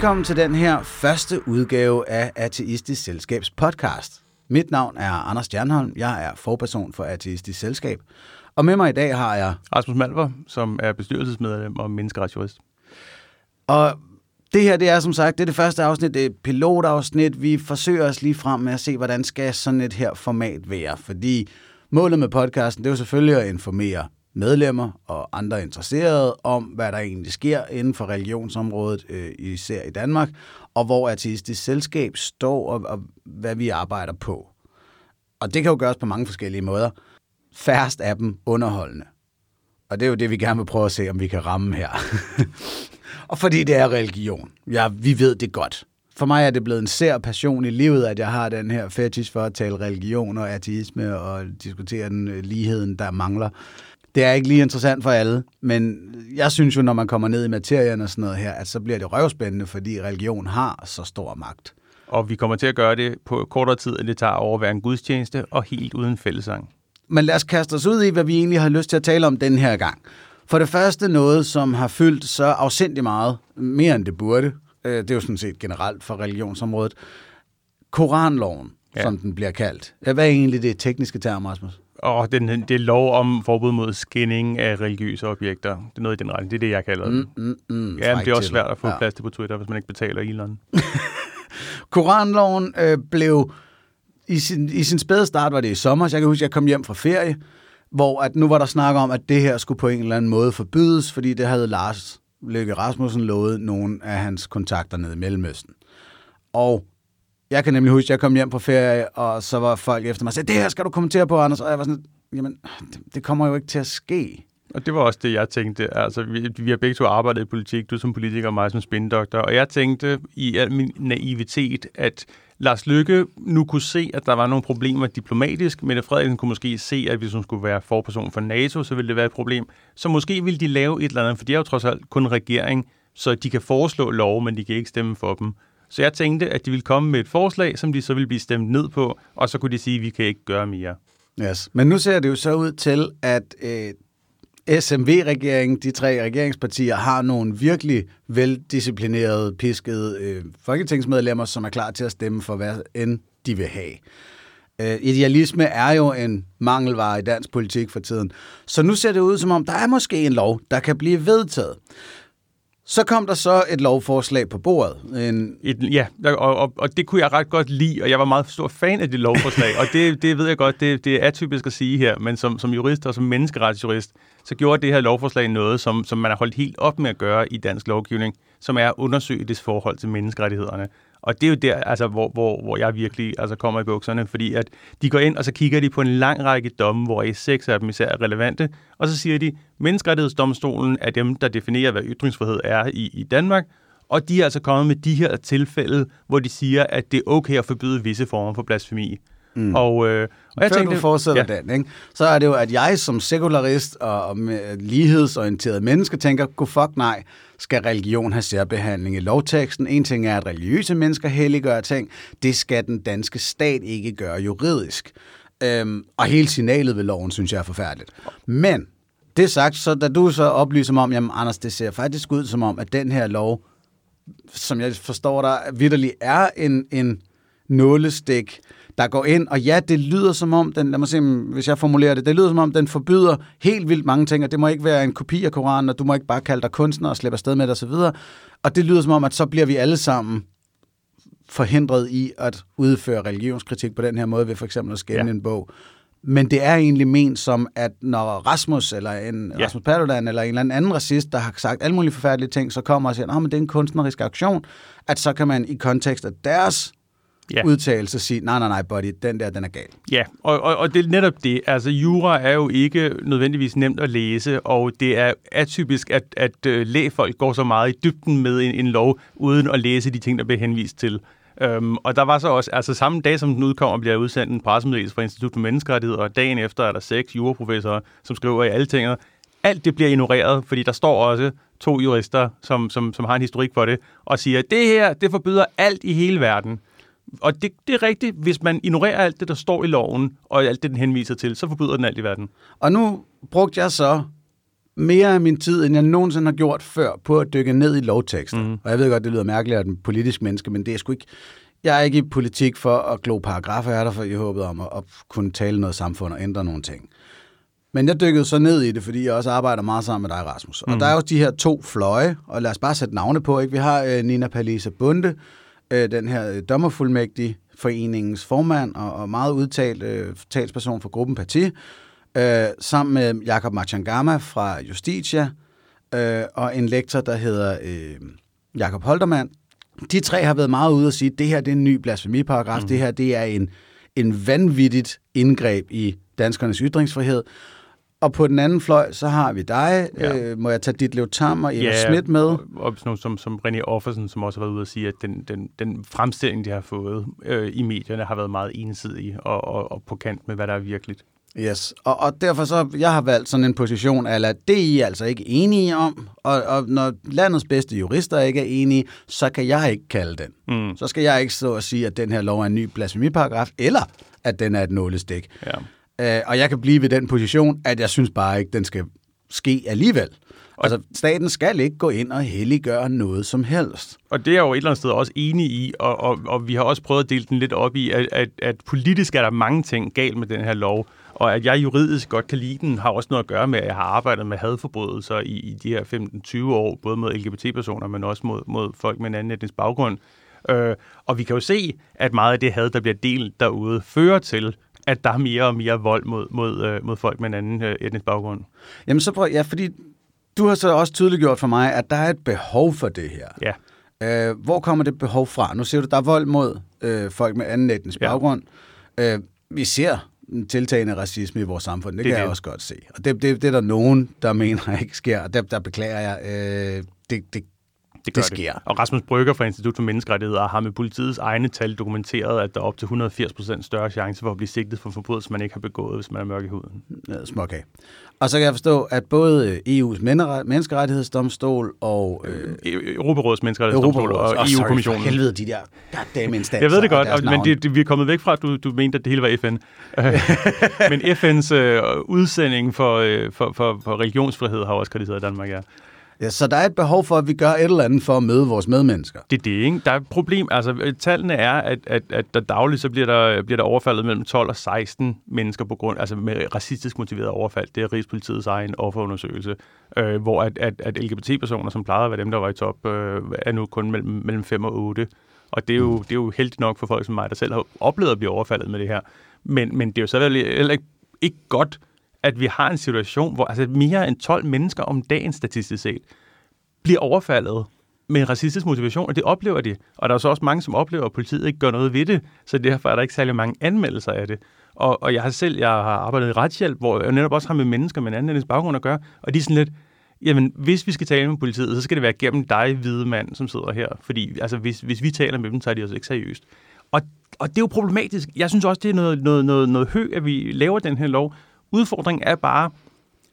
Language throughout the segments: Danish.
Velkommen til den her første udgave af Ateistisk Selskabs podcast. Mit navn er Anders Stjernholm. Jeg er forperson for Ateistisk Selskab. Og med mig i dag har jeg... Rasmus Malver, som er bestyrelsesmedlem og menneskeretsjurist. Og det her, det er som sagt, det er det første afsnit, det er pilotafsnit. Vi forsøger os lige frem med at se, hvordan skal sådan et her format være. Fordi målet med podcasten, det er jo selvfølgelig at informere medlemmer og andre interesserede om, hvad der egentlig sker inden for religionsområdet, øh, især i Danmark, og hvor artistisk selskab står, og, og hvad vi arbejder på. Og det kan jo gøres på mange forskellige måder. Færrest af dem underholdende. Og det er jo det, vi gerne vil prøve at se, om vi kan ramme her. og fordi det er religion. Ja, vi ved det godt. For mig er det blevet en sær passion i livet, at jeg har den her fetish for at tale religion og ateisme og diskutere den øh, ligheden, der mangler. Det er ikke lige interessant for alle, men jeg synes jo, når man kommer ned i materien og sådan noget her, at så bliver det røvspændende, fordi religion har så stor magt. Og vi kommer til at gøre det på kortere tid, end det tager over at være en gudstjeneste og helt uden fællesang. Men lad os kaste os ud i, hvad vi egentlig har lyst til at tale om den her gang. For det første noget, som har fyldt så afsindig meget, mere end det burde. Øh, det er jo sådan set generelt for religionsområdet. Koranloven, ja. som den bliver kaldt. Hvad er egentlig det tekniske term, Rasmus? Og den, det er lov om forbud mod skinning af religiøse objekter. Det er noget i den retning. Det er det, jeg kalder det. Mm, mm, mm, ja, men det er også svært at få ja. plads til på Twitter, hvis man ikke betaler Elon. Koranloven øh, blev... I sin, I sin spæde start var det i sommer, så jeg kan huske, at jeg kom hjem fra ferie, hvor at nu var der snak om, at det her skulle på en eller anden måde forbydes, fordi det havde Lars Løkke Rasmussen lovet nogle af hans kontakter nede i Mellemøsten. Og jeg kan nemlig huske, at jeg kom hjem på ferie, og så var folk efter mig og sagde, det her skal du kommentere på, Anders. Og jeg var sådan, jamen, det, det kommer jo ikke til at ske. Og det var også det, jeg tænkte. Altså, vi, vi har begge to arbejdet i politik, du som politiker og mig som spindoktor. Og jeg tænkte i al min naivitet, at Lars Lykke nu kunne se, at der var nogle problemer diplomatisk. Mette Frederiksen kunne måske se, at hvis hun skulle være forperson for NATO, så ville det være et problem. Så måske ville de lave et eller andet, for de er jo trods alt kun regering, så de kan foreslå lov, men de kan ikke stemme for dem. Så jeg tænkte, at de ville komme med et forslag, som de så ville blive stemt ned på, og så kunne de sige, at vi kan ikke gøre mere. Yes. Men nu ser det jo så ud til, at øh, SMV-regeringen, de tre regeringspartier, har nogle virkelig veldisciplinerede, piskede øh, folketingsmedlemmer, som er klar til at stemme for, hvad end de vil have. Øh, idealisme er jo en mangelvare i dansk politik for tiden. Så nu ser det ud som om, der er måske en lov, der kan blive vedtaget. Så kom der så et lovforslag på bordet. En... Et, ja, og, og, og det kunne jeg ret godt lide, og jeg var meget stor fan af det lovforslag. og det, det ved jeg godt, det, det er atypisk at sige her, men som, som jurist og som menneskeretsjurist, så gjorde det her lovforslag noget, som, som man har holdt helt op med at gøre i dansk lovgivning, som er at undersøge dets forhold til menneskerettighederne. Og det er jo der, altså, hvor, hvor, hvor jeg virkelig altså, kommer i bukserne, fordi at de går ind, og så kigger de på en lang række domme, hvor i seks af dem især er relevante, og så siger de, menneskerettighedsdomstolen er dem, der definerer, hvad ytringsfrihed er i, i Danmark, og de er altså kommet med de her tilfælde, hvor de siger, at det er okay at forbyde visse former for blasfemi. Mm. Og, øh, og jeg Før tænkte, du fortsætter ja. den, ikke? så er det jo, at jeg som sekularist og, og lighedsorienteret menneske tænker, go fuck nej, skal religion have særbehandling i lovteksten. En ting er, at religiøse mennesker helliggør ting. Det skal den danske stat ikke gøre juridisk. Øhm, og hele signalet ved loven, synes jeg er forfærdeligt. Men det sagt, så da du så oplyser mig om, jamen Anders, det ser faktisk ud som om, at den her lov, som jeg forstår der, vidderlig er en, en nålestik, der går ind, og ja, det lyder som om, den, lad mig se, hvis jeg formulerer det, det lyder som om, den forbyder helt vildt mange ting, og det må ikke være en kopi af Koranen, og du må ikke bare kalde dig kunstner og slippe afsted med det osv. Og det lyder som om, at så bliver vi alle sammen forhindret i at udføre religionskritik på den her måde, ved for eksempel at skænde ja. en bog. Men det er egentlig ment som, at når Rasmus eller en ja. Rasmus Paludan eller en eller anden racist, der har sagt alle mulige forfærdelige ting, så kommer og siger, at det er en kunstnerisk aktion, at så kan man i kontekst af deres ja. udtalelse sige, nej, nej, nej, buddy, den der, den er gal. Ja, og, og, og det er netop det. Altså, jura er jo ikke nødvendigvis nemt at læse, og det er atypisk, at, at uh, lægefolk går så meget i dybden med en, en lov, uden at læse de ting, der bliver henvist til. Um, og der var så også, altså samme dag som den udkommer, bliver udsendt en pressemeddelelse fra Institut for Menneskerettigheder, og dagen efter er der seks juraprofessorer, som skriver i alle ting. Alt det bliver ignoreret, fordi der står også to jurister, som, som, som har en historik for det, og siger, at det her, det forbyder alt i hele verden. Og det, det er rigtigt, hvis man ignorerer alt det, der står i loven, og alt det, den henviser til, så forbyder den alt i verden. Og nu brugte jeg så mere af min tid, end jeg nogensinde har gjort før, på at dykke ned i lovtekster. Mm. Og jeg ved godt, det lyder mærkeligt at en politisk menneske, men det er sgu ikke... Jeg er ikke i politik for at glo paragrafer, jeg er der for i håbet om at, at kunne tale noget samfund og ændre nogle ting. Men jeg dykkede så ned i det, fordi jeg også arbejder meget sammen med dig, Rasmus. Mm. Og der er jo de her to fløje, og lad os bare sætte navne på. Ikke? Vi har øh, Nina Palisa Bunde, øh, den her øh, dommerfuldmægtige foreningens formand og, og meget udtalt øh, talsperson for gruppen Parti, øh, sammen med Jakob Machangama fra Justitia, øh, og en lektor, der hedder øh, Jakob Holtermann. De tre har været meget ude og sige, at det her det er en ny blasfemiparagraf, mm. det her det er en, en vanvittigt indgreb i danskernes ytringsfrihed. Og på den anden fløj, så har vi dig. Ja. Øh, må jeg tage dit Lev Tam og Eva ja, Schmidt med? Og, og sådan som, som René Offersen, som også har været ude at sige, at den, den, den fremstilling, de har fået øh, i medierne, har været meget ensidig og, og, og på kant med, hvad der er virkeligt. Yes, og, og derfor så, jeg har valgt sådan en position, at det er I altså ikke enige om, og, og når landets bedste jurister ikke er enige, så kan jeg ikke kalde den. Mm. Så skal jeg ikke stå og sige, at den her lov er en ny blasfemiparagraf, eller at den er et nålestik. Ja. Øh, og jeg kan blive ved den position, at jeg synes bare ikke, den skal ske alligevel. Altså, staten skal ikke gå ind og helliggøre noget som helst. Og det er jeg jo et eller andet sted også enig i, og, og, og vi har også prøvet at dele den lidt op i, at, at, at politisk er der mange ting galt med den her lov, og at jeg juridisk godt kan lide den, har også noget at gøre med, at jeg har arbejdet med hadforbrydelser i, i de her 15-20 år, både mod LGBT-personer, men også mod, mod folk med en anden etnisk baggrund. Øh, og vi kan jo se, at meget af det had, der bliver delt derude, fører til at der er mere og mere vold mod, mod, øh, mod folk med en anden øh, etnisk baggrund. Jamen så prøv, ja, fordi du har så også tydeligt gjort for mig, at der er et behov for det her. Ja. Øh, hvor kommer det behov fra? Nu ser du, der er vold mod øh, folk med anden etnisk ja. baggrund. Øh, vi ser tiltagende racisme i vores samfund. Det, det kan det. jeg også godt se. Og det, det, det er der nogen, der mener ikke sker. Og der, der beklager jeg. Øh, det, det det, det sker. Det. Og Rasmus Brygger fra Institut for Menneskerettigheder har med politiets egne tal dokumenteret, at der er op til 180% større chance for at blive sigtet for forbrydelser, man ikke har begået, hvis man er mørk i huden. Ja, småkage. Og så kan jeg forstå, at både EU's menneskerettighedsdomstol og... Øh, e- Europarådets menneskerettighedsdomstol og oh, EU-kommissionen. Helvede, de der goddamn instanser. Jeg ved det godt, og, men det, det, vi er kommet væk fra, at du, du mente, at det hele var FN. men FN's øh, udsending for, øh, for, for, for religionsfrihed har også kritiseret Danmark, ja. Ja, så der er et behov for, at vi gør et eller andet for at møde vores medmennesker. Det er det, ikke? Der er et problem. Altså, tallene er, at, at, at der dagligt så bliver der, bliver der overfaldet mellem 12 og 16 mennesker på grund, altså med racistisk motiveret overfald. Det er Rigspolitiets egen offerundersøgelse, øh, hvor at, at, at LGBT-personer, som plejede at være dem, der var i top, øh, er nu kun mellem, mellem 5 og 8. Og det er, jo, det er jo heldigt nok for folk som mig, der selv har oplevet at blive overfaldet med det her. Men, men det er jo så heller ikke, ikke godt, at vi har en situation, hvor altså mere end 12 mennesker om dagen statistisk set bliver overfaldet med en racistisk motivation, og det oplever de. Og der er så også mange, som oplever, at politiet ikke gør noget ved det, så derfor er der ikke særlig mange anmeldelser af det. Og, og jeg har selv jeg har arbejdet i retshjælp, hvor jeg netop også har med mennesker med en anden baggrund at gøre, og de er sådan lidt, jamen hvis vi skal tale med politiet, så skal det være gennem dig, hvide mand, som sidder her. Fordi altså, hvis, hvis vi taler med dem, så er de også ikke seriøst. Og, og det er jo problematisk. Jeg synes også, det er noget, noget, noget, noget hø, at vi laver den her lov, Udfordringen er bare,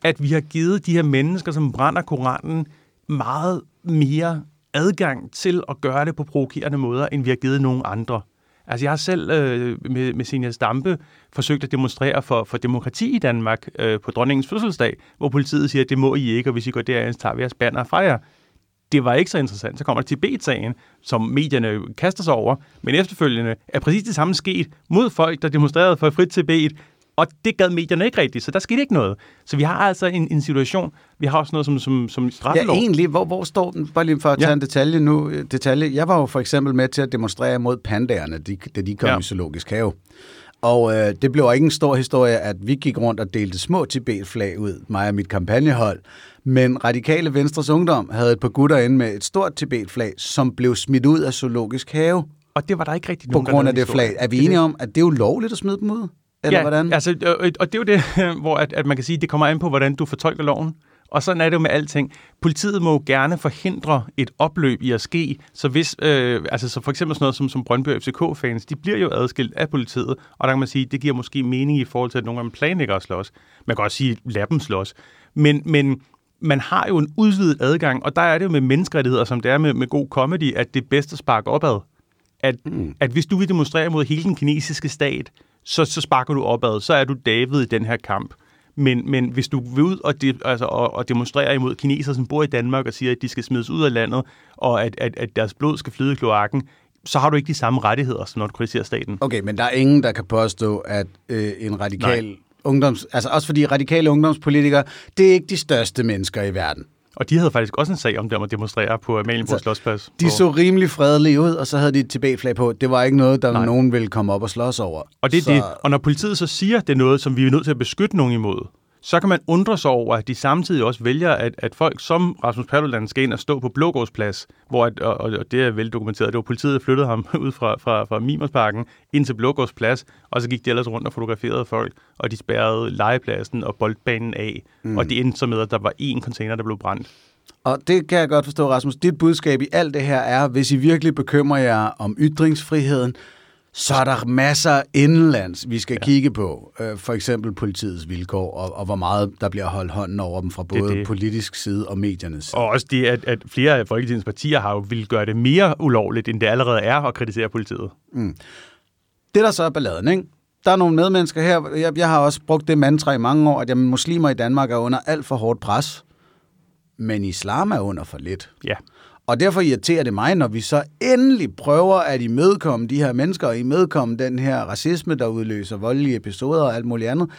at vi har givet de her mennesker, som brænder Koranen, meget mere adgang til at gøre det på provokerende måder, end vi har givet nogen andre. Altså jeg har selv øh, med, med Senior Stampe forsøgt at demonstrere for, for demokrati i Danmark øh, på dronningens fødselsdag, hvor politiet siger, at det må I ikke, og hvis I går derind, så tager vi jeres banner fra jer. Det var ikke så interessant. Så kommer der Tibet-sagen, som medierne kaster sig over, men efterfølgende er præcis det samme sket mod folk, der demonstrerede for frit Tibet, og det gad medierne ikke rigtigt, så der skete ikke noget. Så vi har altså en, en situation, vi har også noget som, som, som straffelov. Ja, egentlig, hvor, hvor står den? Bare lige for at tage ja. en detalje nu. Detalje. Jeg var jo for eksempel med til at demonstrere mod pandaerne, de, da de kom ja. i zoologisk have. Og øh, det blev ikke en stor historie, at vi gik rundt og delte små Tibet-flag ud, mig og mit kampagnehold. Men Radikale Venstres Ungdom havde et par gutter inde med et stort Tibet-flag, som blev smidt ud af zoologisk have. Og det var der ikke rigtig nogen, På grund af det flag. Er vi enige om, at det er jo lovligt at smide dem ud? Eller ja, hvordan? altså, og det er jo det, hvor at, at man kan sige, at det kommer an på, hvordan du fortolker loven. Og sådan er det jo med alting. Politiet må jo gerne forhindre et opløb i at ske, så hvis, øh, altså så for eksempel sådan noget som, som Brøndby FCK-fans, de bliver jo adskilt af politiet, og der kan man sige, det giver måske mening i forhold til, at nogle af dem planlægger at slås. Man kan også sige, lad dem slås. Men, men man har jo en udvidet adgang, og der er det jo med menneskerettigheder, som det er med, med god comedy, at det bedste sparker opad. At, mm. at hvis du vil demonstrere mod hele den kinesiske stat, så, så sparker du opad, så er du David i den her kamp. Men, men hvis du vil ud og, de, altså, og, og demonstrere imod kinesere, som bor i Danmark, og siger, at de skal smides ud af landet, og at, at, at deres blod skal flyde i kloakken, så har du ikke de samme rettigheder, som når du kritiserer staten. Okay, men der er ingen, der kan påstå, at øh, en radikal Nej. ungdoms... Altså også fordi radikale ungdomspolitikere, det er ikke de største mennesker i verden. Og de havde faktisk også en sag om det, om at demonstrere på Amalienborg Slottsplads. De så rimelig fredelige ud, og så havde de et Tibet-flag på. Det var ikke noget, der Nej. nogen ville komme op og slås over. Og det er så... det. Og når politiet så siger, at det er noget, som vi er nødt til at beskytte nogen imod, så kan man undre sig over, at de samtidig også vælger, at, at folk som Rasmus Paludan skal ind og stå på Blågårdsplads, hvor, at, og, og det er vel dokumenteret, det var politiet, der flyttede ham ud fra, fra, fra Mimersparken ind til Blågårdsplads, og så gik de ellers rundt og fotograferede folk, og de spærrede legepladsen og boldbanen af, mm. og det endte så med, at der var én container, der blev brændt. Og det kan jeg godt forstå, Rasmus. Dit budskab i alt det her er, hvis I virkelig bekymrer jer om ytringsfriheden, så er der masser indenlands, vi skal ja. kigge på. Øh, for eksempel politiets vilkår, og, og hvor meget der bliver holdt hånden over dem fra både det, det. politisk side og mediernes side. Og også det, at, at flere af Folketingets partier har jo vil gøre det mere ulovligt, end det allerede er at kritisere politiet. Mm. Det der så er balladen, ikke? Der er nogle medmennesker her, jeg, jeg har også brugt det mantra i mange år, at jamen, muslimer i Danmark er under alt for hårdt pres, men islam er under for lidt. Ja. Og derfor irriterer det mig, når vi så endelig prøver at imødekomme de her mennesker, og imødekomme den her racisme, der udløser voldelige episoder og alt muligt andet,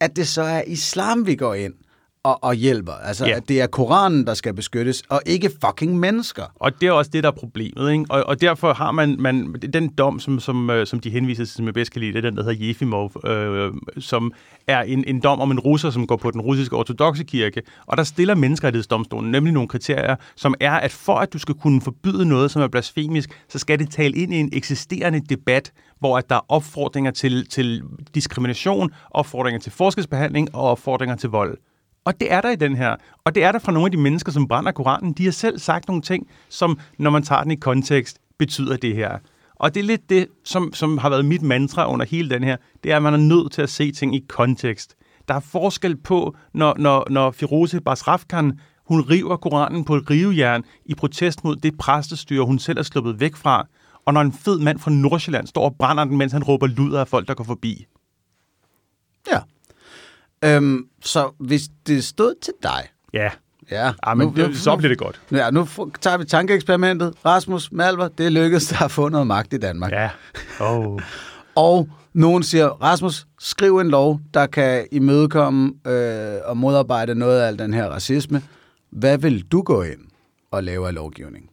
at det så er islam, vi går ind og, og hjælper. Altså, ja. at det er Koranen, der skal beskyttes, og ikke fucking mennesker. Og det er også det, der er problemet. Ikke? Og, og derfor har man, man den dom, som, som, øh, som de henviser til, som jeg bedst kan lide, det er den, der hedder Jefimov, øh, som er en, en dom om en russer, som går på den russiske ortodoxe kirke. Og der stiller menneskerettighedsdomstolen nemlig nogle kriterier, som er, at for at du skal kunne forbyde noget, som er blasfemisk, så skal det tale ind i en eksisterende debat, hvor at der er opfordringer til, til diskrimination, opfordringer til forskelsbehandling og opfordringer til vold. Og det er der i den her. Og det er der fra nogle af de mennesker, som brænder Koranen. De har selv sagt nogle ting, som, når man tager den i kontekst, betyder det her. Og det er lidt det, som, som har været mit mantra under hele den her, det er, at man er nødt til at se ting i kontekst. Der er forskel på, når, når, når Firoze Basrafkan, hun river Koranen på et rivejern i protest mod det præstestyre, hun selv er sluppet væk fra, og når en fed mand fra Nordsjælland står og brænder den, mens han råber luder af folk, der går forbi. Ja, Øhm, så hvis det stod til dig... Ja. Ja, ja men nu, det, så bliver det godt. Ja, nu tager vi tankeeksperimentet. Rasmus Malver, det er lykkedes at få noget magt i Danmark. Ja. Oh. og nogen siger, Rasmus, skriv en lov, der kan imødekomme øh, og modarbejde noget af al den her racisme. Hvad vil du gå ind og lave af lovgivning?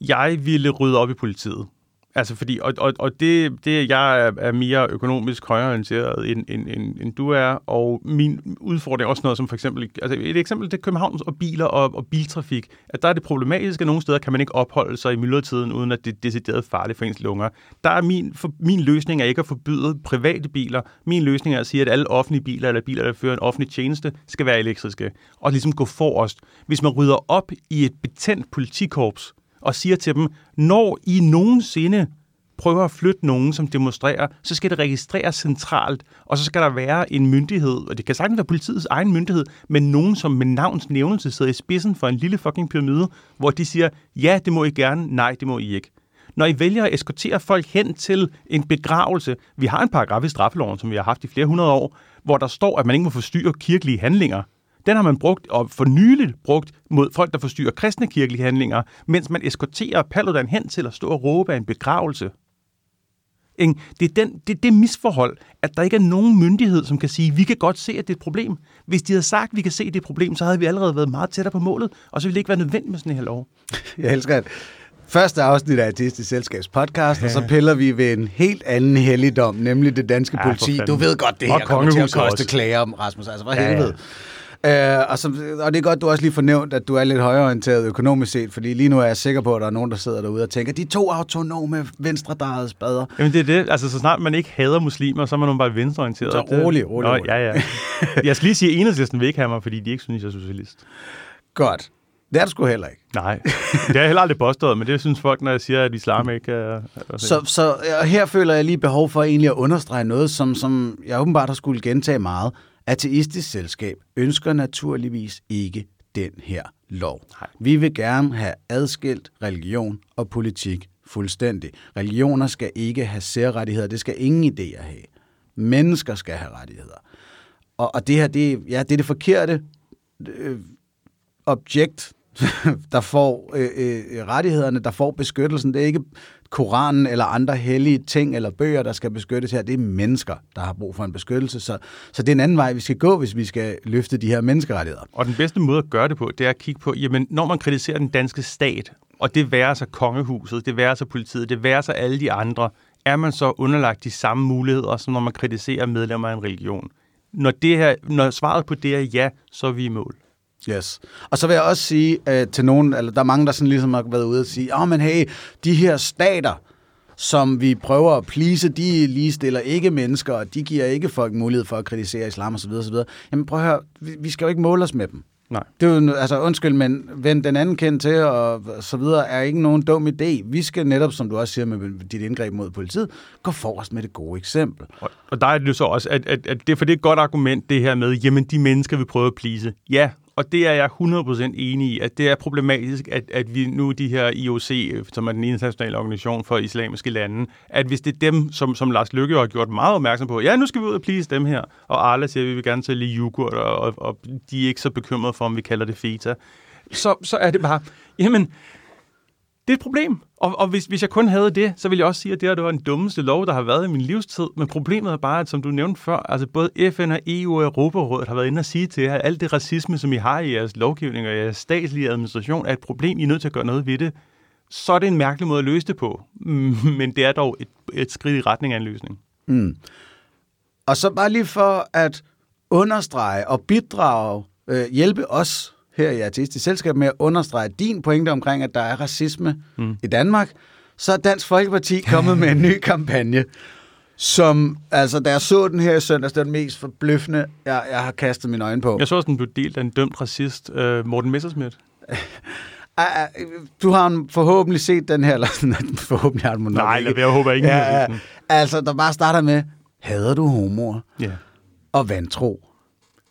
Jeg ville rydde op i politiet. Altså fordi, og, og, og det, det, jeg er, er mere økonomisk højorienteret, end, end, end, end du er, og min udfordring er også noget som for eksempel, altså et eksempel det er København og biler og, og biltrafik, at der er det problematiske, at nogle steder kan man ikke opholde sig i myldretiden, uden at det er decideret farligt for ens lunger. Der er min, for, min løsning er ikke at forbyde private biler. Min løsning er at sige, at alle offentlige biler, eller biler, der fører en offentlig tjeneste, skal være elektriske, og ligesom gå forrest. Hvis man rydder op i et betændt politikorps, og siger til dem, når I nogensinde prøver at flytte nogen, som demonstrerer, så skal det registreres centralt, og så skal der være en myndighed, og det kan sagtens være politiets egen myndighed, men nogen, som med navns nævnelse sidder i spidsen for en lille fucking pyramide, hvor de siger, ja, det må I gerne, nej, det må I ikke. Når I vælger at eskortere folk hen til en begravelse, vi har en paragraf i straffeloven, som vi har haft i flere hundrede år, hvor der står, at man ikke må forstyrre kirkelige handlinger. Den har man brugt, og for nyligt brugt, mod folk, der forstyrrer kristne kirkelige handlinger, mens man eskorterer Paludan hen til at stå og råbe af en begravelse. Det er, den, det er det misforhold, at der ikke er nogen myndighed, som kan sige, vi kan godt se, at det er et problem. Hvis de havde sagt, at vi kan se, at det er et problem, så havde vi allerede været meget tættere på målet, og så ville det ikke være nødvendigt med sådan en her lov. Jeg elsker det. Første afsnit af Artistisk Selskabs podcast, ja. og så piller vi ved en helt anden helligdom, nemlig det danske ja, politi. Du ved godt, det her kommer til at koste klager om, Rasmus. Altså, ja, helvede. Ja. Øh, og, så, og det er godt, du også lige fornævnt, at du er lidt højorienteret økonomisk set, fordi lige nu er jeg sikker på, at der er nogen, der sidder derude og tænker, de to autonome venstredrejede spader. Jamen det er det. Altså så snart man ikke hader muslimer, så er man bare venstreorienteret. Så rolig, rolig, rolig. Ja, ja. Jeg skal lige sige, at enhedslisten vil ikke have mig, fordi de ikke synes, jeg er socialist. Godt. Det er du sgu heller ikke. Nej, det har jeg heller aldrig påstået, men det synes folk, når jeg siger, at islam ikke er... Så, så her føler jeg lige behov for egentlig at understrege noget, som, som jeg åbenbart har skulle gentage meget. Ateistisk Selskab ønsker naturligvis ikke den her lov. Nej. Vi vil gerne have adskilt religion og politik fuldstændig. Religioner skal ikke have særrettigheder. Det skal ingen idéer have. Mennesker skal have rettigheder. Og, og det her, det, ja, det er det forkerte øh, objekt, der får øh, øh, rettighederne, der får beskyttelsen. Det er ikke Koranen eller andre hellige ting eller bøger, der skal beskyttes her. Det er mennesker, der har brug for en beskyttelse. Så, så det er en anden vej, vi skal gå, hvis vi skal løfte de her menneskerettigheder. Og den bedste måde at gøre det på, det er at kigge på, jamen, når man kritiserer den danske stat, og det værer sig kongehuset, det værer sig politiet, det værer sig alle de andre, er man så underlagt de samme muligheder, som når man kritiserer medlemmer af en religion? Når, det her, når svaret på det er ja, så er vi i mål. Yes. Og så vil jeg også sige uh, til nogen, eller der er mange, der sådan ligesom har været ude og sige, åh, oh, men hey, de her stater, som vi prøver at plise, de ligestiller ikke mennesker, og de giver ikke folk mulighed for at kritisere islam osv. osv. Jamen prøv at høre, vi, vi skal jo ikke måle os med dem. Nej. Det er jo, altså undskyld, men vend den anden kendt til, og så videre, er ikke nogen dum idé. Vi skal netop, som du også siger med dit indgreb mod politiet, gå forrest med det gode eksempel. Og, og der er det jo så også, at, at, at det, for det er et godt argument, det her med, jamen de mennesker, vi prøver at plise. Ja, og det er jeg 100% enig i, at det er problematisk, at, at vi nu, de her IOC, øh, som er den internationale organisation for islamiske lande, at hvis det er dem, som, som Lars Lykke har gjort meget opmærksom på, ja, nu skal vi ud og please dem her, og Arla siger, at vi vil gerne sælge yoghurt, og, og, og de er ikke så bekymrede for, om vi kalder det feta, så, så er det bare, jamen, det er et problem. Og, og hvis, hvis jeg kun havde det, så ville jeg også sige, at det, her, det var den dummeste lov, der har været i min livstid. Men problemet er bare, at som du nævnte før, altså både FN og EU og Europarådet har været inde og sige til jer, at alt det racisme, som I har i jeres lovgivning og jeres statslige administration, er et problem, I er nødt til at gøre noget ved det. Så er det en mærkelig måde at løse det på. Men det er dog et, et skridt i retning af en løsning. Mm. Og så bare lige for at understrege og bidrage, øh, hjælpe os her i Artistisk Selskab med at understrege din pointe omkring, at der er racisme mm. i Danmark, så er Dansk Folkeparti kommet med en ny kampagne, som, altså, da jeg så den her i søndags, det er den mest forbløffende, jeg, jeg har kastet mine øjne på. Jeg så også, den blev delt af en dømt racist, uh, Morten Messersmith. du har forhåbentlig set den her, eller forhåbentlig har du nok Nej, ikke. jeg håber ikke. Ja, altså, der bare starter med, hader du homoer? Ja. Og vantro?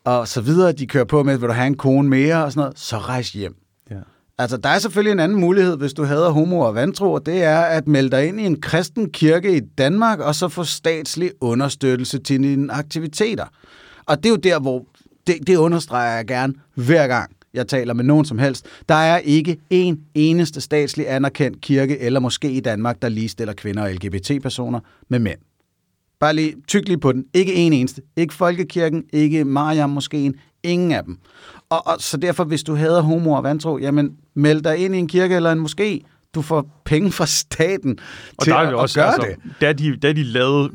Og så videre. De kører på med, vil du have en kone mere og sådan noget, så rejs hjem. Ja. Altså, der er selvfølgelig en anden mulighed, hvis du hader homo og vantro, og det er at melde dig ind i en kristen kirke i Danmark, og så få statslig understøttelse til dine aktiviteter. Og det er jo der, hvor det, det understreger jeg gerne hver gang jeg taler med nogen som helst. Der er ikke en eneste statslig anerkendt kirke eller måske i Danmark, der ligestiller kvinder og LGBT-personer med mænd. Bare lige tyk lige på den. Ikke en eneste. Ikke Folkekirken, ikke Mariam Moskeen, ingen af dem. Og, og så derfor, hvis du hader homo og vantro, jamen meld dig ind i en kirke eller en moské. Du får penge fra staten og til der er at, også, at gøre altså, det. Da de, da de lavede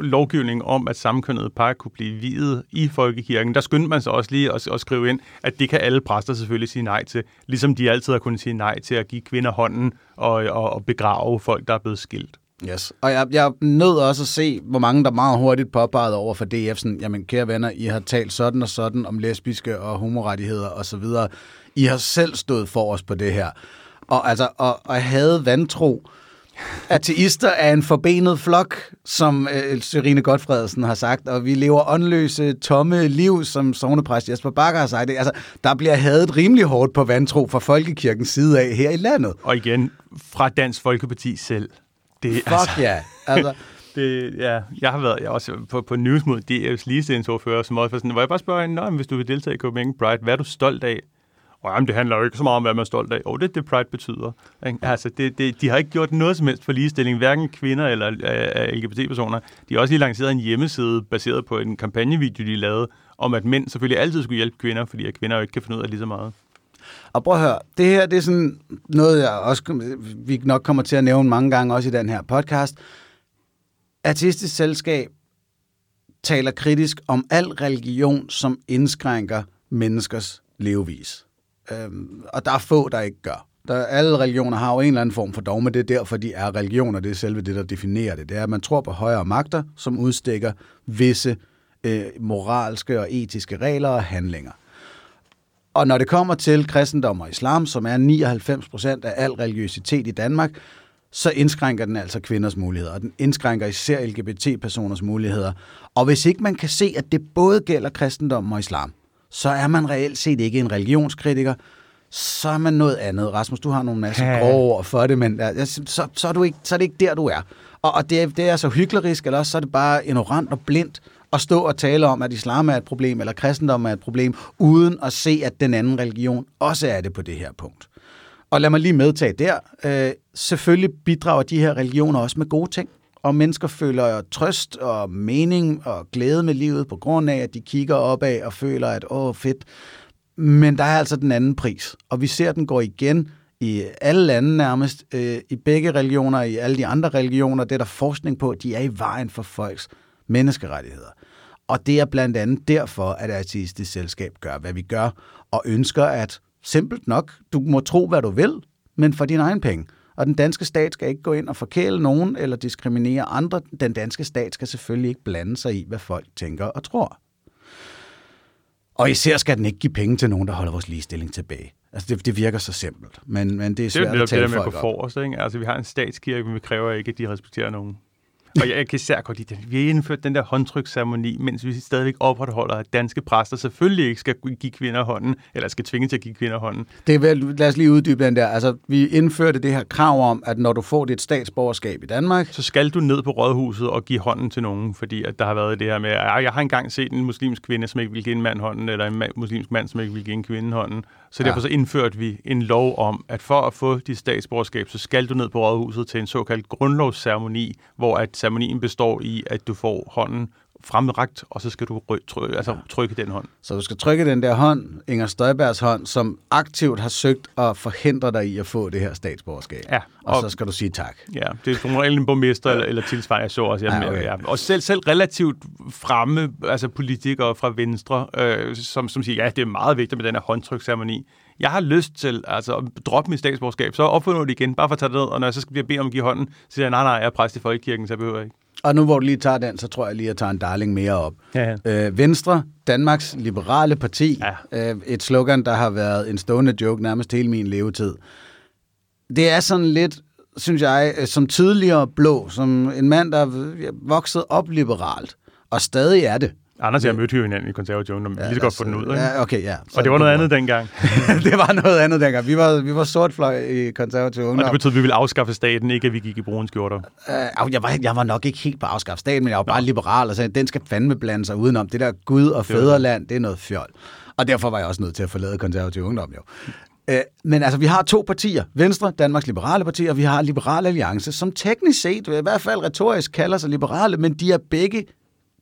lovgivning om, at samkønnede par kunne blive videt i folkekirken, der skyndte man sig også lige at, at skrive ind, at det kan alle præster selvfølgelig sige nej til, ligesom de altid har kunnet sige nej til at give kvinder hånden og, og, og begrave folk, der er blevet skilt. Yes. Og jeg, jeg nød nødt også at se, hvor mange der meget hurtigt påpegede over for DF, sådan, jamen kære venner, I har talt sådan og sådan om lesbiske og homorettigheder osv. I har selv stået for os på det her. Og altså, og, og havde vantro. Ateister er en forbenet flok, som øh, Sørine Godfredsen har sagt, og vi lever åndløse, tomme liv, som sovnepræst Jesper Bakker har sagt. Altså, der bliver hadet rimelig hårdt på vantro fra Folkekirkens side af her i landet. Og igen, fra Dansk Folkeparti selv. Det, Fuck altså, ja. Altså, det, ja, jeg har været jeg også på, på Newsmod, DF's ligestillingsordfører, som også var sådan, hvor jeg bare spørger hende, hvis du vil deltage i Copenhagen Pride, hvad er du stolt af? Og jamen, det handler jo ikke så meget om, hvad man er stolt af. Og det er det, Pride betyder. Ikke? Altså, det, det, de har ikke gjort noget som helst for ligestilling, hverken kvinder eller uh, LGBT-personer. De har også lige lanceret en hjemmeside, baseret på en kampagnevideo, de lavede, om at mænd selvfølgelig altid skulle hjælpe kvinder, fordi at kvinder jo ikke kan finde ud af lige så meget. Og prøv at høre, det her det er sådan noget, jeg også, vi nok kommer til at nævne mange gange også i den her podcast. Artistisk Selskab taler kritisk om al religion, som indskrænker menneskers levevis. Øhm, og der er få, der ikke gør. Der, alle religioner har jo en eller anden form for dogme, det er derfor, de er religioner, det er selve det, der definerer det. Det er, at man tror på højere magter, som udstikker visse øh, moralske og etiske regler og handlinger. Og når det kommer til kristendom og islam, som er 99 procent af al religiøsitet i Danmark, så indskrænker den altså kvinders muligheder, og den indskrænker især LGBT-personers muligheder. Og hvis ikke man kan se, at det både gælder kristendom og islam, så er man reelt set ikke en religionskritiker, så er man noget andet. Rasmus, du har nogle masse grove ord for det, men ja, så, så, er du ikke, så er det ikke der, du er. Og, og det, er, det er så hyklerisk, eller også så er det bare ignorant og blindt at stå og tale om, at islam er et problem, eller kristendom er et problem, uden at se, at den anden religion også er det på det her punkt. Og lad mig lige medtage der. Øh, selvfølgelig bidrager de her religioner også med gode ting og mennesker føler trøst og mening og glæde med livet på grund af, at de kigger opad og føler, at åh, fedt. Men der er altså den anden pris, og vi ser, at den går igen i alle lande nærmest, øh, i begge religioner, i alle de andre religioner, det er der forskning på, de er i vejen for folks menneskerettigheder. Og det er blandt andet derfor, at Artistisk Selskab gør, hvad vi gør, og ønsker at, simpelt nok, du må tro, hvad du vil, men for din egen penge. Og den danske stat skal ikke gå ind og forkæle nogen eller diskriminere andre. Den danske stat skal selvfølgelig ikke blande sig i, hvad folk tænker og tror. Og især skal den ikke give penge til nogen, der holder vores ligestilling tilbage. Altså, det, det virker så simpelt, men, men det er svært det er at tale det, folk med at gå forrest, ikke? Altså, vi har en statskirke, men vi kræver ikke, at de respekterer nogen. Og jeg, jeg kan især godt lide det. Vi har indført den der håndtryksceremoni, mens vi stadigvæk opretholder, at danske præster selvfølgelig ikke skal give kvinder hånden, eller skal tvinge til at give kvinder hånden. Det er vel, lad os lige uddybe den der. Altså, vi indførte det her krav om, at når du får dit statsborgerskab i Danmark... Så skal du ned på rådhuset og give hånden til nogen, fordi at der har været det her med, at jeg har engang set en muslimsk kvinde, som ikke vil give en mand hånden, eller en muslimsk mand, som ikke vil give en kvinde hånden. Så derfor ja. så indførte vi en lov om, at for at få dit statsborgerskab, så skal du ned på rådhuset til en såkaldt grundlovsceremoni, hvor at ceremonien består i, at du får hånden fremragt, og så skal du trykke, altså, trykke den hånd. Så du skal trykke den der hånd, Inger Støjbergs hånd, som aktivt har søgt at forhindre dig i at få det her statsborgerskab. Ja. Og, og så skal du sige tak. Ja, det er som en borgmester eller, eller tilsvarende, jeg så også. Ja, okay. ja. Og selv, selv relativt fremme altså politikere fra Venstre, øh, som, som siger, ja, det er meget vigtigt med den her håndtryksceremoni. Jeg har lyst til altså, at droppe mit statsborgerskab, så opfinder det igen, bare for at tage det ned, og når jeg så skal bede om at give hånden, så siger jeg, nej, nej, jeg er præst i Folkekirken, så jeg behøver ikke. Og nu hvor du lige tager den, så tror jeg lige, at jeg tager en darling mere op. Ja, ja. Øh, Venstre, Danmarks Liberale Parti, ja. øh, et slogan, der har været en stående joke nærmest hele min levetid. Det er sådan lidt, synes jeg, øh, som tidligere blå, som en mand, der er vokset op liberalt, og stadig er det. Anders og jeg mødte jo hinanden i konservative ungdom. Ja, lige så godt få den ud. Ikke? Ja, okay, ja. Så og det var noget andet dengang. det var noget andet dengang. Vi var, vi var sortfløj i konservative ungdom. Og det betød, at vi ville afskaffe staten, ikke at vi gik i brune skjorter. Uh, jeg, var, jeg var nok ikke helt på afskaffe staten, men jeg var bare Nå. liberal og sagde, den skal fandme blande sig udenom. Det der Gud og fædreland, det er noget fjol. Og derfor var jeg også nødt til at forlade konservative ungdom, jo. Uh, men altså, vi har to partier. Venstre, Danmarks Liberale Parti, og vi har Liberale Alliance, som teknisk set, i hvert fald retorisk, kalder sig liberale, men de er begge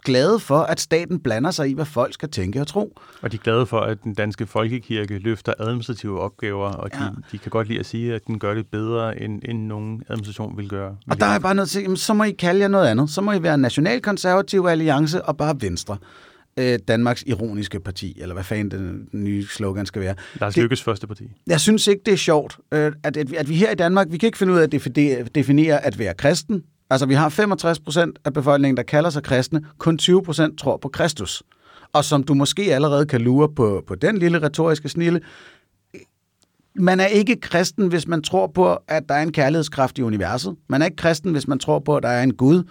glade for, at staten blander sig i, hvad folk skal tænke og tro. Og de er glade for, at den danske folkekirke løfter administrative opgaver, og de, ja. de kan godt lide at sige, at den gør det bedre, end, end nogen administration vil gøre. Og der er bare noget til, jamen, så må I kalde jer noget andet. Så må I være Nationalkonservative Alliance og bare Venstre. Øh, Danmarks ironiske parti, eller hvad fanden den, nye slogan skal være. Lars Lykkes første parti. Jeg synes ikke, det er sjovt, øh, at, at, at vi her i Danmark, vi kan ikke finde ud af at definere at være kristen, Altså, vi har 65 procent af befolkningen, der kalder sig kristne. Kun 20 procent tror på Kristus. Og som du måske allerede kan lure på, på den lille retoriske snille, man er ikke kristen, hvis man tror på, at der er en kærlighedskraft i universet. Man er ikke kristen, hvis man tror på, at der er en Gud.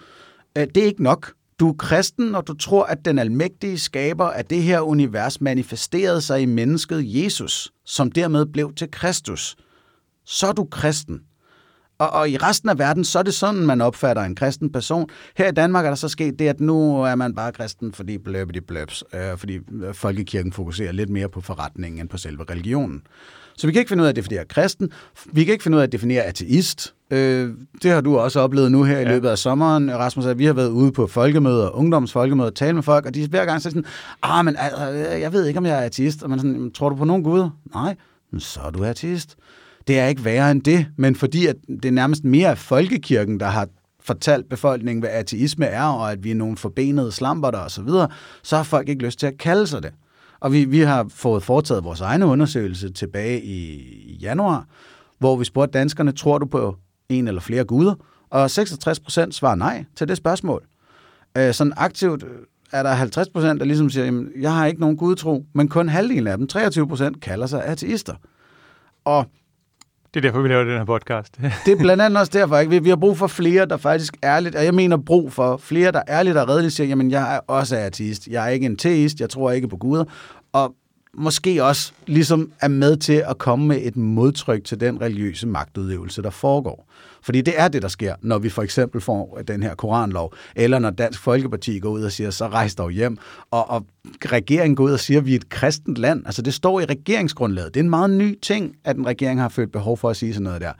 Øh, det er ikke nok. Du er kristen, når du tror, at den almægtige skaber af det her univers manifesterede sig i mennesket Jesus, som dermed blev til Kristus. Så er du kristen. Og, og i resten af verden, så er det sådan, man opfatter en kristen person. Her i Danmark er der så sket det, at nu er man bare kristen, fordi bløbby bløbs, øh, fordi folkekirken fokuserer lidt mere på forretningen end på selve religionen. Så vi kan ikke finde ud af at definere kristen. Vi kan ikke finde ud af at definere ateist. Øh, det har du også oplevet nu her i ja. løbet af sommeren, Rasmus, at vi har været ude på folkemøder, ungdomsfolkemøder, tale med folk, og de hver gang så sådan, ah, men øh, jeg ved ikke, om jeg er ateist. Og man sådan, tror du på nogen gud? Nej, men så er du ateist. Det er ikke værre end det, men fordi at det er nærmest mere folkekirken, der har fortalt befolkningen, hvad ateisme er, og at vi er nogle forbenede slamper der osv., så, så har folk ikke lyst til at kalde sig det. Og vi, vi har fået foretaget vores egne undersøgelse tilbage i januar, hvor vi spurgte danskerne, tror du på en eller flere guder? Og 66 procent svarer nej til det spørgsmål. Øh, sådan aktivt øh, er der 50 procent, der ligesom siger, jamen, jeg har ikke nogen gudtro, men kun halvdelen af dem, 23 procent, kalder sig ateister. Og det er derfor, vi laver den her podcast. det er blandt andet også derfor, ikke? Vi, vi har brug for flere, der faktisk ærligt, og jeg mener brug for flere, der ærligt og redeligt siger, jamen jeg er også artist. Jeg er ikke en teist, jeg tror ikke på guder. Og måske også ligesom er med til at komme med et modtryk til den religiøse magtudøvelse, der foregår. Fordi det er det, der sker, når vi for eksempel får den her koranlov, eller når Dansk Folkeparti går ud og siger, så rejs dog hjem, og, og regeringen går ud og siger, at vi er et kristent land. Altså det står i regeringsgrundlaget. Det er en meget ny ting, at en regering har følt behov for at sige sådan noget der.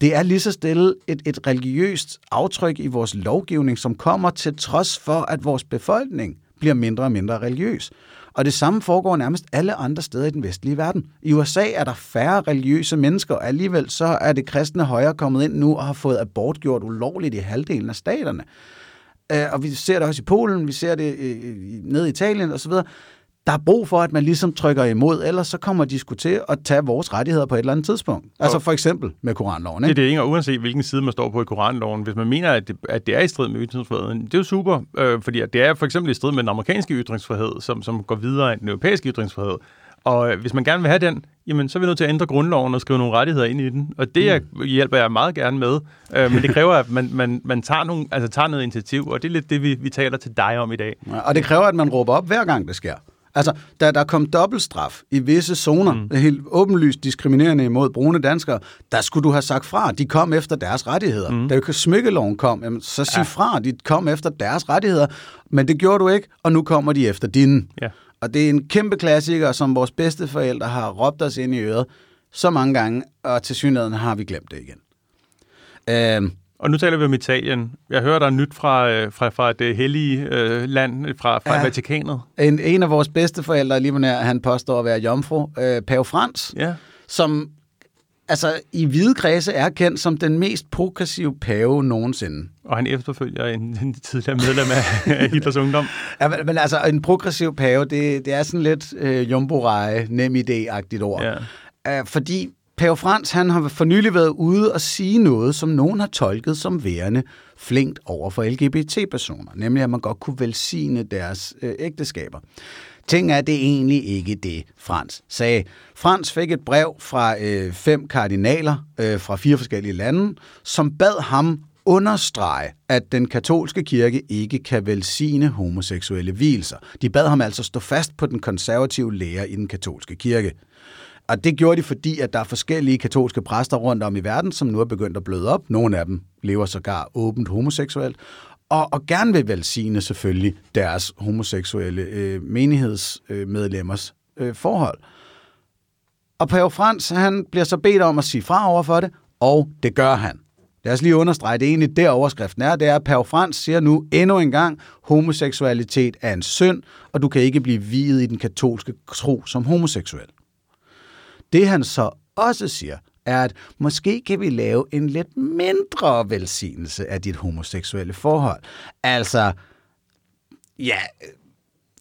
Det er lige så stille et, et religiøst aftryk i vores lovgivning, som kommer til trods for, at vores befolkning bliver mindre og mindre religiøs. Og det samme foregår nærmest alle andre steder i den vestlige verden. I USA er der færre religiøse mennesker, og alligevel så er det kristne højre kommet ind nu og har fået abort gjort ulovligt i halvdelen af staterne. Øh, og vi ser det også i Polen, vi ser det øh, øh, ned i Italien osv der er brug for, at man ligesom trykker imod, ellers så kommer de sgu til at tage vores rettigheder på et eller andet tidspunkt. Altså for eksempel med koranloven. Ikke? Det er det ikke, og uanset hvilken side man står på i koranloven, hvis man mener, at det, at det er i strid med ytringsfriheden, det er jo super, øh, fordi det er for eksempel i strid med den amerikanske ytringsfrihed, som, som går videre end den europæiske ytringsfrihed. Og øh, hvis man gerne vil have den, jamen, så er vi nødt til at ændre grundloven og skrive nogle rettigheder ind i den. Og det mm. hjælper jeg meget gerne med. Øh, men det kræver, at man, man, man tager, nogle, altså, tager noget initiativ, og det er lidt det, vi, vi taler til dig om i dag. Og det kræver, at man råber op hver gang det sker. Altså, da der kom dobbeltstraf i visse zoner, mm. helt åbenlyst diskriminerende imod brune danskere, der skulle du have sagt fra. De kom efter deres rettigheder. Mm. Da smykkeloven kom, jamen, så sig ja. fra. De kom efter deres rettigheder. Men det gjorde du ikke, og nu kommer de efter dine. Ja. Og det er en kæmpe klassiker, som vores bedste forældre har råbt os ind i øret så mange gange, og til synligheden har vi glemt det igen. Øh, og nu taler vi om Italien. Jeg hører, der er nyt fra, øh, fra, fra det hellige øh, land, fra, fra ja. Vatikanet. En, en af vores bedste forældre, lige nær, han påstår at være jomfru, øh, Pave Frans, ja. som altså, i hvide kredse er kendt som den mest progressive pave nogensinde. Og han efterfølger en, en tidligere medlem af Hitlers Ungdom. Ja, men, men altså, en progressiv pave, det, det er sådan lidt øh, jumbo nem idé-agtigt ord. Ja. Uh, fordi Pave Frans han har for nylig været ude og sige noget, som nogen har tolket som værende flinkt over for LGBT-personer, nemlig at man godt kunne velsigne deres øh, ægteskaber. Ting er det egentlig ikke det, Frans sagde. Frans fik et brev fra øh, fem kardinaler øh, fra fire forskellige lande, som bad ham understrege, at den katolske kirke ikke kan velsigne homoseksuelle vielser. De bad ham altså stå fast på den konservative lære i den katolske kirke. Og det gjorde de, fordi at der er forskellige katolske præster rundt om i verden, som nu er begyndt at bløde op. Nogle af dem lever sågar åbent homoseksuelt, og, og gerne vil velsigne selvfølgelig deres homoseksuelle øh, menighedsmedlemmers øh, forhold. Og Pave Frans, han bliver så bedt om at sige fra over for det, og det gør han. Lad os lige understrege, det er egentlig der overskriften er, det er, at Pave Frans siger nu endnu en gang, homoseksualitet er en synd, og du kan ikke blive viet i den katolske tro som homoseksuel. Det han så også siger, er, at måske kan vi lave en lidt mindre velsignelse af dit homoseksuelle forhold. Altså, ja,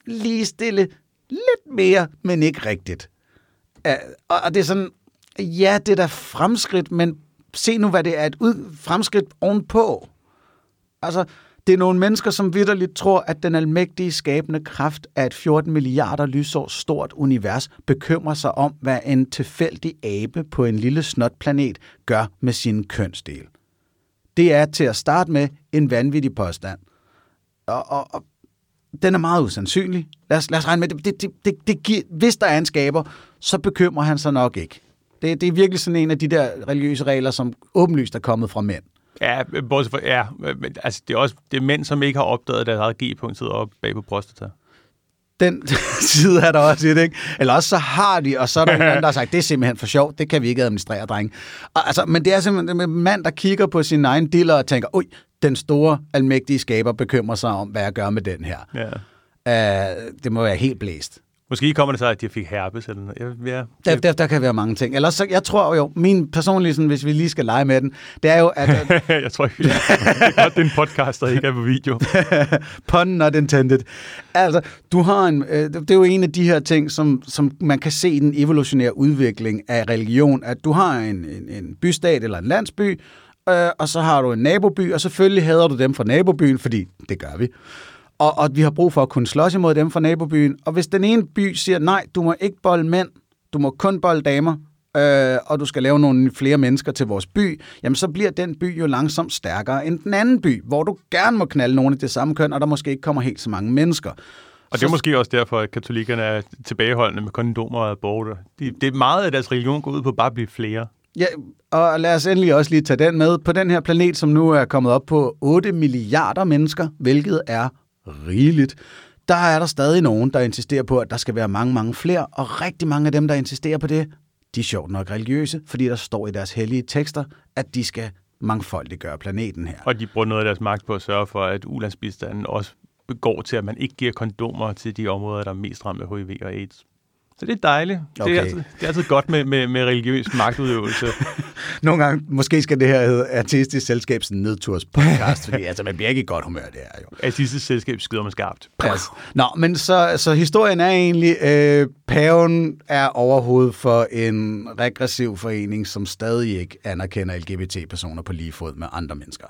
lige stille lidt mere, men ikke rigtigt. Og det er sådan, ja, det er da fremskridt, men se nu, hvad det er et ud, fremskridt ovenpå. Altså, det er nogle mennesker, som vidderligt tror, at den almægtige skabende kraft af et 14 milliarder lysår stort univers bekymrer sig om, hvad en tilfældig abe på en lille snotplanet gør med sin kønsdel. Det er til at starte med en vanvittig påstand. Og, og, og den er meget usandsynlig. Lad os, lad os regne med, det, det, det, det, det giver, hvis der er en skaber, så bekymrer han sig nok ikke. Det, det er virkelig sådan en af de der religiøse regler, som åbenlyst er kommet fra mænd. Ja, bortset fra, ja, men, altså, det er også det er mænd, som ikke har opdaget, at deres eget G-punkt sidder oppe bag på prostata. Den side er der også det, ikke? Eller også så har de, og så er der en anden, der har sagt, det er simpelthen for sjovt, det kan vi ikke administrere, drenge. Og, altså, men det er simpelthen en mand, der kigger på sin egen diller og tænker, oj, den store, almægtige skaber bekymrer sig om, hvad jeg gør med den her. Ja. Uh, det må være helt blæst. Måske kommer det så, at de fik herpes eller noget. Ja, der, der, der kan være mange ting. Ellers så, jeg tror jo, min personlige, sådan, hvis vi lige skal lege med den, det er jo, at... jeg tror ikke, det er godt, det er en podcast, der ikke er på video. Pun not intended. Altså, du har en, øh, det er jo en af de her ting, som, som man kan se den evolutionære udvikling af religion, at du har en, en, en bystat eller en landsby, øh, og så har du en naboby, og selvfølgelig hader du dem fra nabobyen, fordi det gør vi og, og vi har brug for at kunne slås imod dem fra nabobyen. Og hvis den ene by siger, nej, du må ikke bolde mænd, du må kun bolde damer, øh, og du skal lave nogle flere mennesker til vores by, jamen så bliver den by jo langsomt stærkere end den anden by, hvor du gerne må knalde nogle af det samme køn, og der måske ikke kommer helt så mange mennesker. Og det er måske også derfor, at katolikkerne er tilbageholdende med kondomer og aborter. De, det er meget af deres religion går ud på bare at blive flere. Ja, og lad os endelig også lige tage den med. På den her planet, som nu er kommet op på 8 milliarder mennesker, hvilket er rigeligt, der er der stadig nogen, der insisterer på, at der skal være mange, mange flere, og rigtig mange af dem, der insisterer på det, de er sjovt nok religiøse, fordi der står i deres hellige tekster, at de skal mangfoldiggøre planeten her. Og de bruger noget af deres magt på at sørge for, at ulandsbistanden også går til, at man ikke giver kondomer til de områder, der er mest ramt af HIV og AIDS. Så det er dejligt. Okay. Det, er altid, det er altid godt med, med, med religiøs magtudøvelse. Nogle gange, måske skal det her hedde Artistisk Selskabs nedturs podcast, fordi altså, man bliver ikke i godt humør, det er jo. Artistisk Selskab skyder man skarpt. Pas. Nå, men så, så historien er egentlig, øh, paven er overhovedet for en regressiv forening, som stadig ikke anerkender LGBT-personer på lige fod med andre mennesker.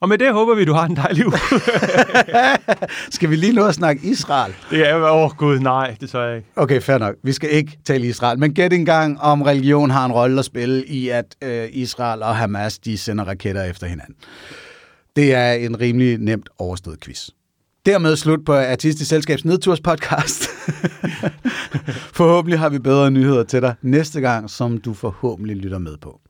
Og med det håber vi, du har en dejlig uge. skal vi lige nå at snakke Israel? Det er jo, åh oh, gud, nej, det så jeg ikke. Okay, fair nok. Vi skal ikke tale Israel. Men gæt engang, om religion har en rolle at spille i, at øh, Israel og Hamas, de sender raketter efter hinanden. Det er en rimelig nemt overstået quiz. Dermed slut på Artistisk Selskabs Nedturs podcast. forhåbentlig har vi bedre nyheder til dig næste gang, som du forhåbentlig lytter med på.